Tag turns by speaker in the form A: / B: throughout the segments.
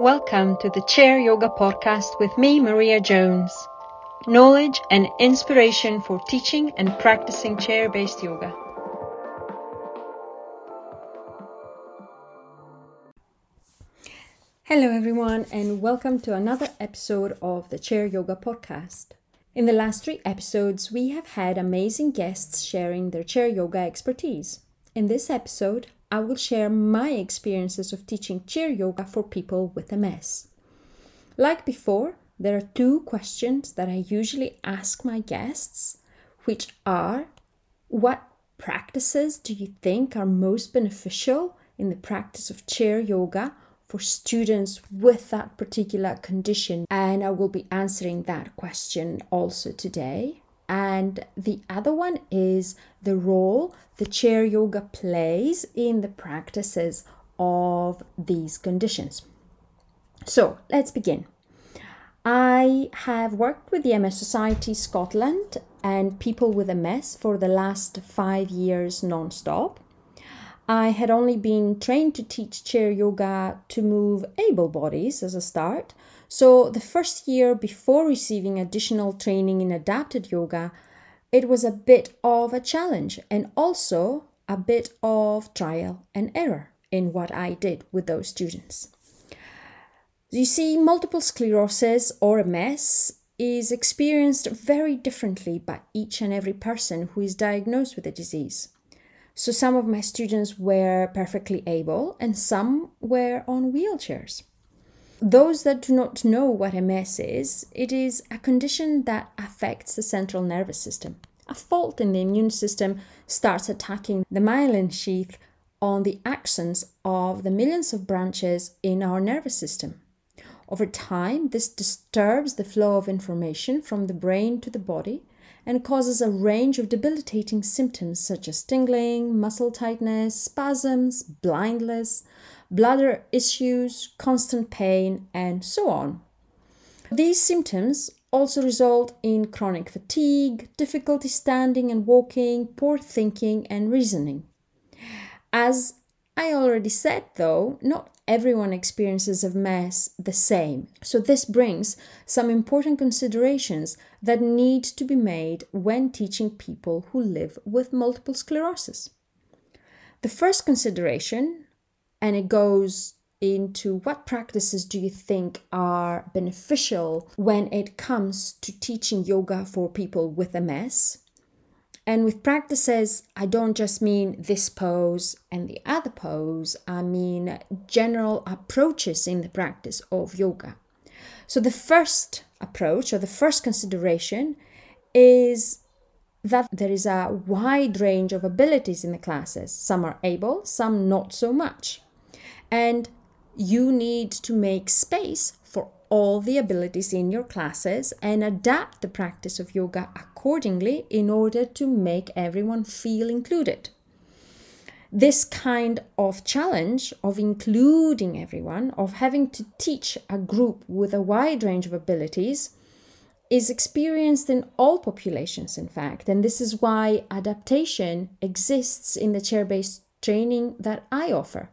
A: Welcome to the Chair Yoga Podcast with me, Maria Jones. Knowledge and inspiration for teaching and practicing chair based yoga. Hello, everyone, and welcome to another episode of the Chair Yoga Podcast. In the last three episodes, we have had amazing guests sharing their chair yoga expertise. In this episode, I will share my experiences of teaching chair yoga for people with MS. Like before, there are two questions that I usually ask my guests, which are What practices do you think are most beneficial in the practice of chair yoga for students with that particular condition? And I will be answering that question also today. And the other one is the role the chair yoga plays in the practices of these conditions. So let's begin. I have worked with the MS Society Scotland and people with MS for the last five years non stop. I had only been trained to teach chair yoga to move able bodies as a start. So, the first year before receiving additional training in adapted yoga, it was a bit of a challenge and also a bit of trial and error in what I did with those students. You see, multiple sclerosis or MS is experienced very differently by each and every person who is diagnosed with the disease. So, some of my students were perfectly able and some were on wheelchairs. Those that do not know what MS is, it is a condition that affects the central nervous system. A fault in the immune system starts attacking the myelin sheath on the axons of the millions of branches in our nervous system. Over time, this disturbs the flow of information from the brain to the body and causes a range of debilitating symptoms such as tingling, muscle tightness, spasms, blindness, bladder issues, constant pain, and so on. These symptoms also result in chronic fatigue, difficulty standing and walking, poor thinking, and reasoning. As I already said, though, not everyone experiences of MS the same. So, this brings some important considerations that need to be made when teaching people who live with multiple sclerosis. The first consideration and it goes into what practices do you think are beneficial when it comes to teaching yoga for people with MS. And with practices, I don't just mean this pose and the other pose, I mean general approaches in the practice of yoga. So, the first approach or the first consideration is that there is a wide range of abilities in the classes. Some are able, some not so much. And you need to make space for all the abilities in your classes and adapt the practice of yoga accordingly in order to make everyone feel included. This kind of challenge of including everyone, of having to teach a group with a wide range of abilities, is experienced in all populations, in fact, and this is why adaptation exists in the chair based training that I offer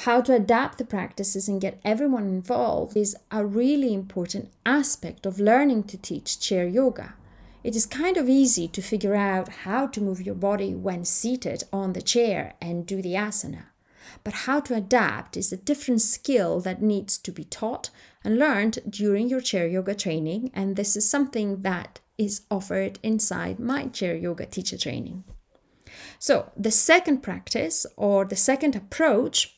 A: how to adapt the practices and get everyone involved is a really important aspect of learning to teach chair yoga. It is kind of easy to figure out how to move your body when seated on the chair and do the asana. But how to adapt is a different skill that needs to be taught and learned during your chair yoga training, and this is something that is offered inside my chair yoga teacher training. So, the second practice or the second approach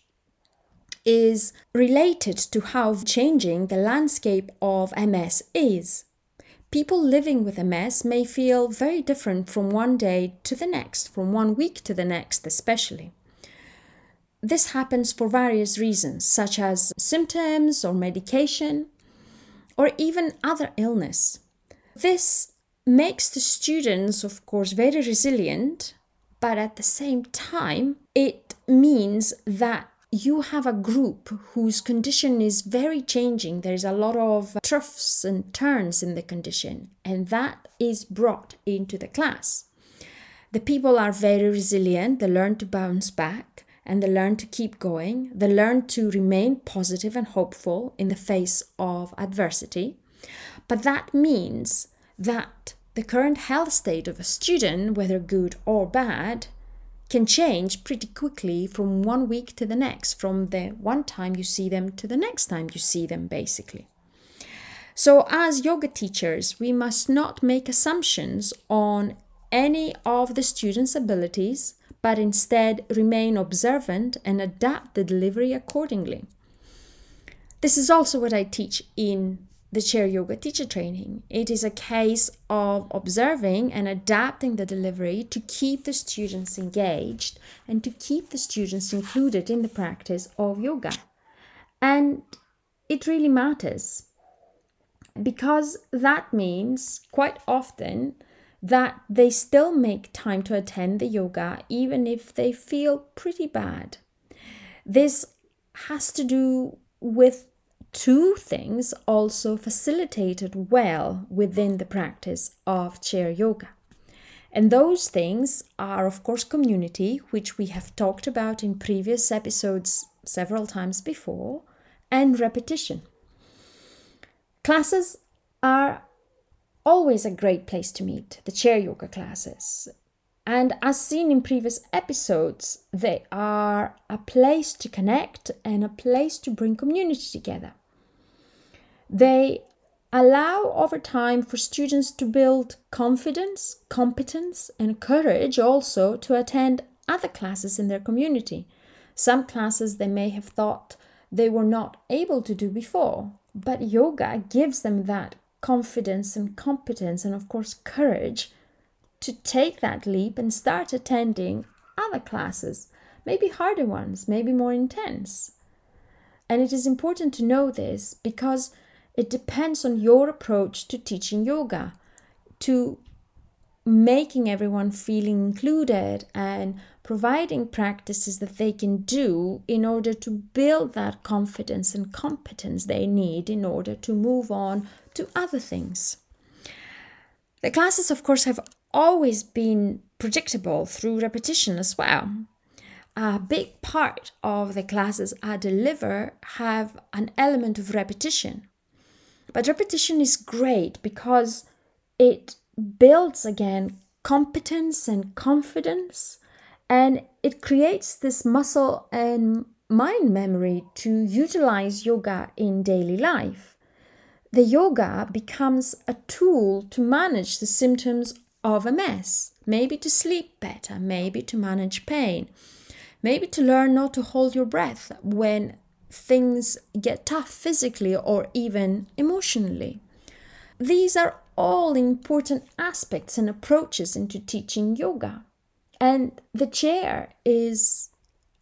A: is related to how changing the landscape of MS is. People living with MS may feel very different from one day to the next, from one week to the next, especially. This happens for various reasons, such as symptoms or medication, or even other illness. This makes the students, of course, very resilient, but at the same time, it means that you have a group whose condition is very changing. There's a lot of troughs and turns in the condition, and that is brought into the class. The people are very resilient, they learn to bounce back, and they learn to keep going. They learn to remain positive and hopeful in the face of adversity. But that means that the current health state of a student, whether good or bad, can change pretty quickly from one week to the next, from the one time you see them to the next time you see them, basically. So, as yoga teachers, we must not make assumptions on any of the students' abilities but instead remain observant and adapt the delivery accordingly. This is also what I teach in the chair yoga teacher training. It is a case of observing and adapting the delivery to keep the students engaged and to keep the students included in the practice of yoga. And it really matters because that means quite often that they still make time to attend the yoga even if they feel pretty bad. This has to do with two things also facilitated well within the practice of chair yoga. And those things are, of course, community, which we have talked about in previous episodes several times before, and repetition. Classes are always a great place to meet, the chair yoga classes. And as seen in previous episodes, they are a place to connect and a place to bring community together. They allow over time for students to build confidence, competence, and courage also to attend other classes in their community. Some classes they may have thought they were not able to do before, but yoga gives them that confidence and competence, and of course, courage to take that leap and start attending other classes, maybe harder ones, maybe more intense. And it is important to know this because it depends on your approach to teaching yoga, to making everyone feel included and providing practices that they can do in order to build that confidence and competence they need in order to move on to other things. The classes, of course, have always been predictable through repetition as well. A big part of the classes I deliver have an element of repetition. But repetition is great because it builds again competence and confidence and it creates this muscle and mind memory to utilize yoga in daily life. The yoga becomes a tool to manage the symptoms of MS, maybe to sleep better, maybe to manage pain, maybe to learn not to hold your breath when things get tough physically or even emotionally. These are all important aspects and approaches into teaching yoga. And the chair is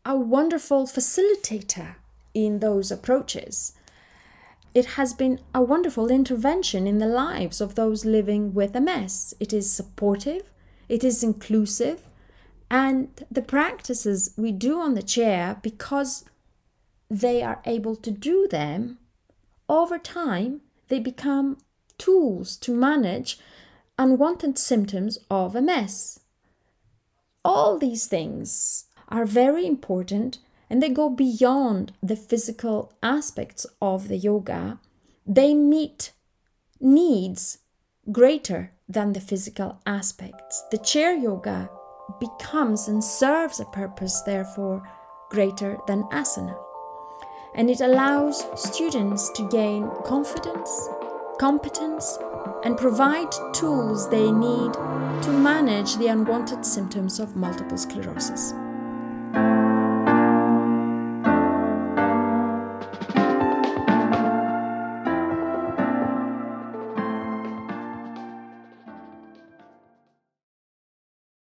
A: a wonderful facilitator in those approaches. It has been a wonderful intervention in the lives of those living with MS. It is supportive, it is inclusive, and the practices we do on the chair, because they are able to do them, over time they become tools to manage unwanted symptoms of MS. All these things are very important and they go beyond the physical aspects of the yoga. They meet needs greater than the physical aspects. The chair yoga becomes and serves a purpose, therefore, greater than asana. And it allows students to gain confidence, competence, and provide tools they need to manage the unwanted symptoms of multiple sclerosis.